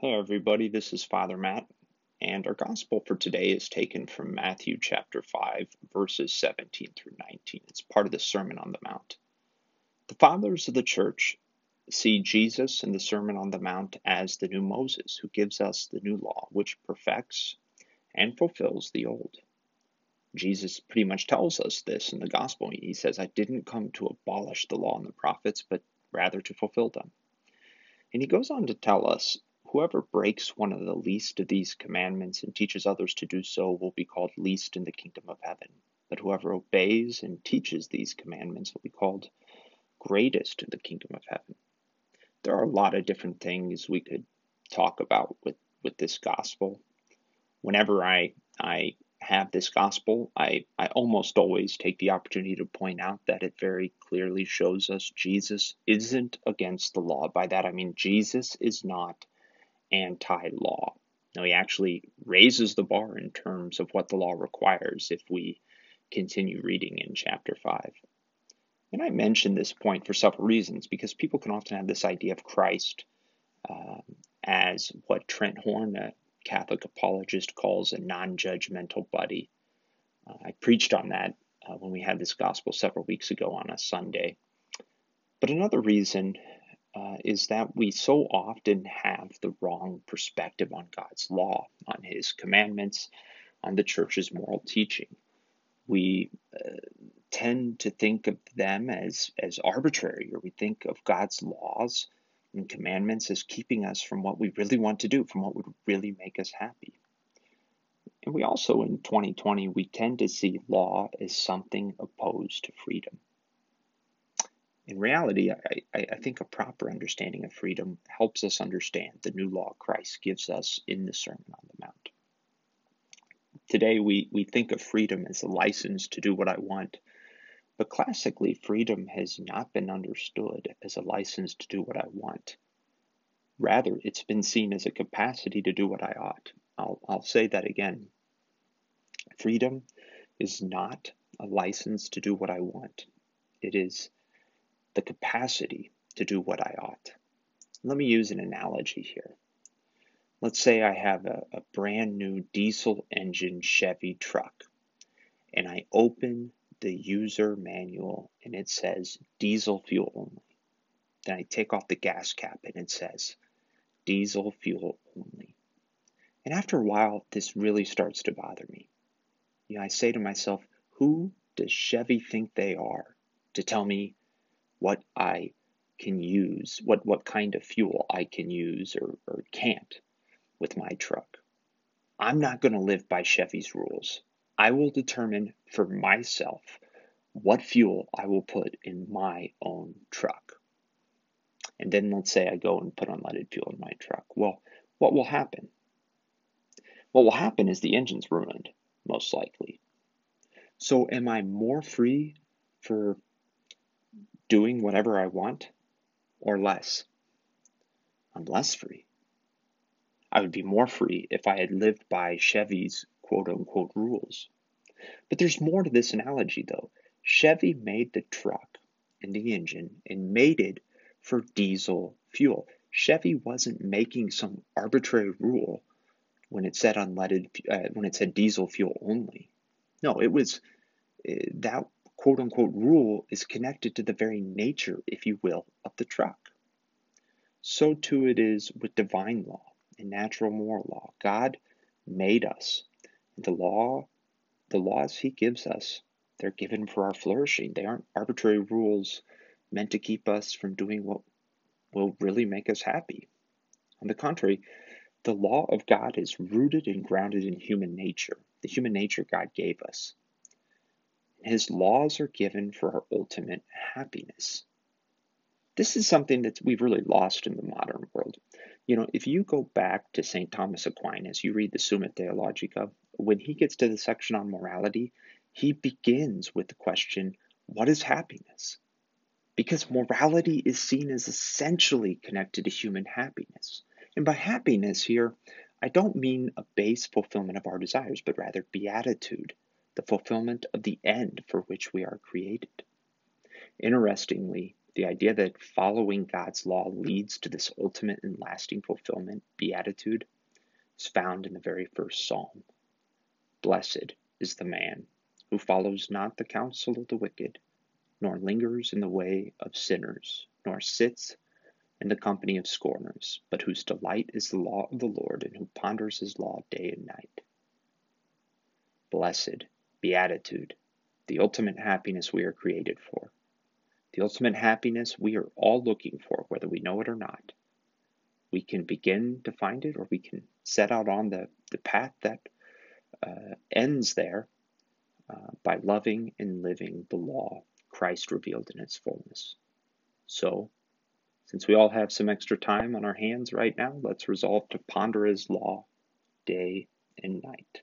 Hey, everybody, this is Father Matt, and our gospel for today is taken from Matthew chapter 5, verses 17 through 19. It's part of the Sermon on the Mount. The fathers of the church see Jesus in the Sermon on the Mount as the new Moses, who gives us the new law, which perfects and fulfills the old. Jesus pretty much tells us this in the gospel. He says, I didn't come to abolish the law and the prophets, but rather to fulfill them. And he goes on to tell us Whoever breaks one of the least of these commandments and teaches others to do so will be called least in the kingdom of heaven. But whoever obeys and teaches these commandments will be called greatest in the kingdom of heaven. There are a lot of different things we could talk about with, with this gospel. Whenever I I have this gospel, I, I almost always take the opportunity to point out that it very clearly shows us Jesus isn't against the law. By that I mean Jesus is not anti law. Now, he actually raises the bar in terms of what the law requires if we continue reading in chapter 5. And I mention this point for several reasons because people can often have this idea of Christ uh, as what Trent Horn, a Catholic apologist, calls a non judgmental buddy. Uh, I preached on that uh, when we had this gospel several weeks ago on a Sunday. But another reason uh, is that we so often have the wrong perspective on God's law, on His commandments, on the church's moral teaching. We uh, tend to think of them as, as arbitrary, or we think of God's laws and commandments as keeping us from what we really want to do, from what would really make us happy. And we also, in 2020, we tend to see law as something opposed to freedom. In reality, I, I, think a proper understanding of freedom helps us understand the new law Christ gives us in the Sermon on the Mount. Today, we, we think of freedom as a license to do what I want, but classically, freedom has not been understood as a license to do what I want. Rather, it's been seen as a capacity to do what I ought. I'll, I'll say that again. Freedom is not a license to do what I want. It is the capacity to do what I ought. Let me use an analogy here. Let's say I have a, a brand new diesel engine Chevy truck and I open the user manual and it says diesel fuel only. Then I take off the gas cap and it says diesel fuel only. And after a while, this really starts to bother me. You know, I say to myself, who does Chevy think they are to tell me what I can use, what, what kind of fuel I can use or, or can't with my truck. I'm not going to live by Chevy's rules. I will determine for myself what fuel I will put in my own truck. And then let's say I go and put unleaded fuel in my truck. Well, what will happen? What will happen is the engine's ruined, most likely. So, am I more free for doing whatever I want or less. I'm less free. I would be more free if I had lived by Chevy's quote unquote rules. But there's more to this analogy though. Chevy made the truck and the engine and made it for diesel fuel. Chevy wasn't making some arbitrary rule when it said unleaded uh, when it said diesel fuel only. No, it was uh, that quote unquote rule is connected to the very nature, if you will, of the truck. So too it is with divine law and natural moral law. God made us. And the law, the laws He gives us, they're given for our flourishing. They aren't arbitrary rules meant to keep us from doing what will really make us happy. On the contrary, the law of God is rooted and grounded in human nature, the human nature God gave us. His laws are given for our ultimate happiness. This is something that we've really lost in the modern world. You know, if you go back to St. Thomas Aquinas, you read the Summa Theologica, when he gets to the section on morality, he begins with the question, What is happiness? Because morality is seen as essentially connected to human happiness. And by happiness here, I don't mean a base fulfillment of our desires, but rather beatitude, the fulfillment of the end for which we are created. Interestingly, The idea that following God's law leads to this ultimate and lasting fulfillment, beatitude, is found in the very first psalm. Blessed is the man who follows not the counsel of the wicked, nor lingers in the way of sinners, nor sits in the company of scorners, but whose delight is the law of the Lord, and who ponders his law day and night. Blessed, beatitude, the ultimate happiness we are created for the ultimate happiness we are all looking for, whether we know it or not. We can begin to find it, or we can set out on the, the path that uh, ends there uh, by loving and living the law Christ revealed in its fullness. So, since we all have some extra time on our hands right now, let's resolve to ponder His law day and night.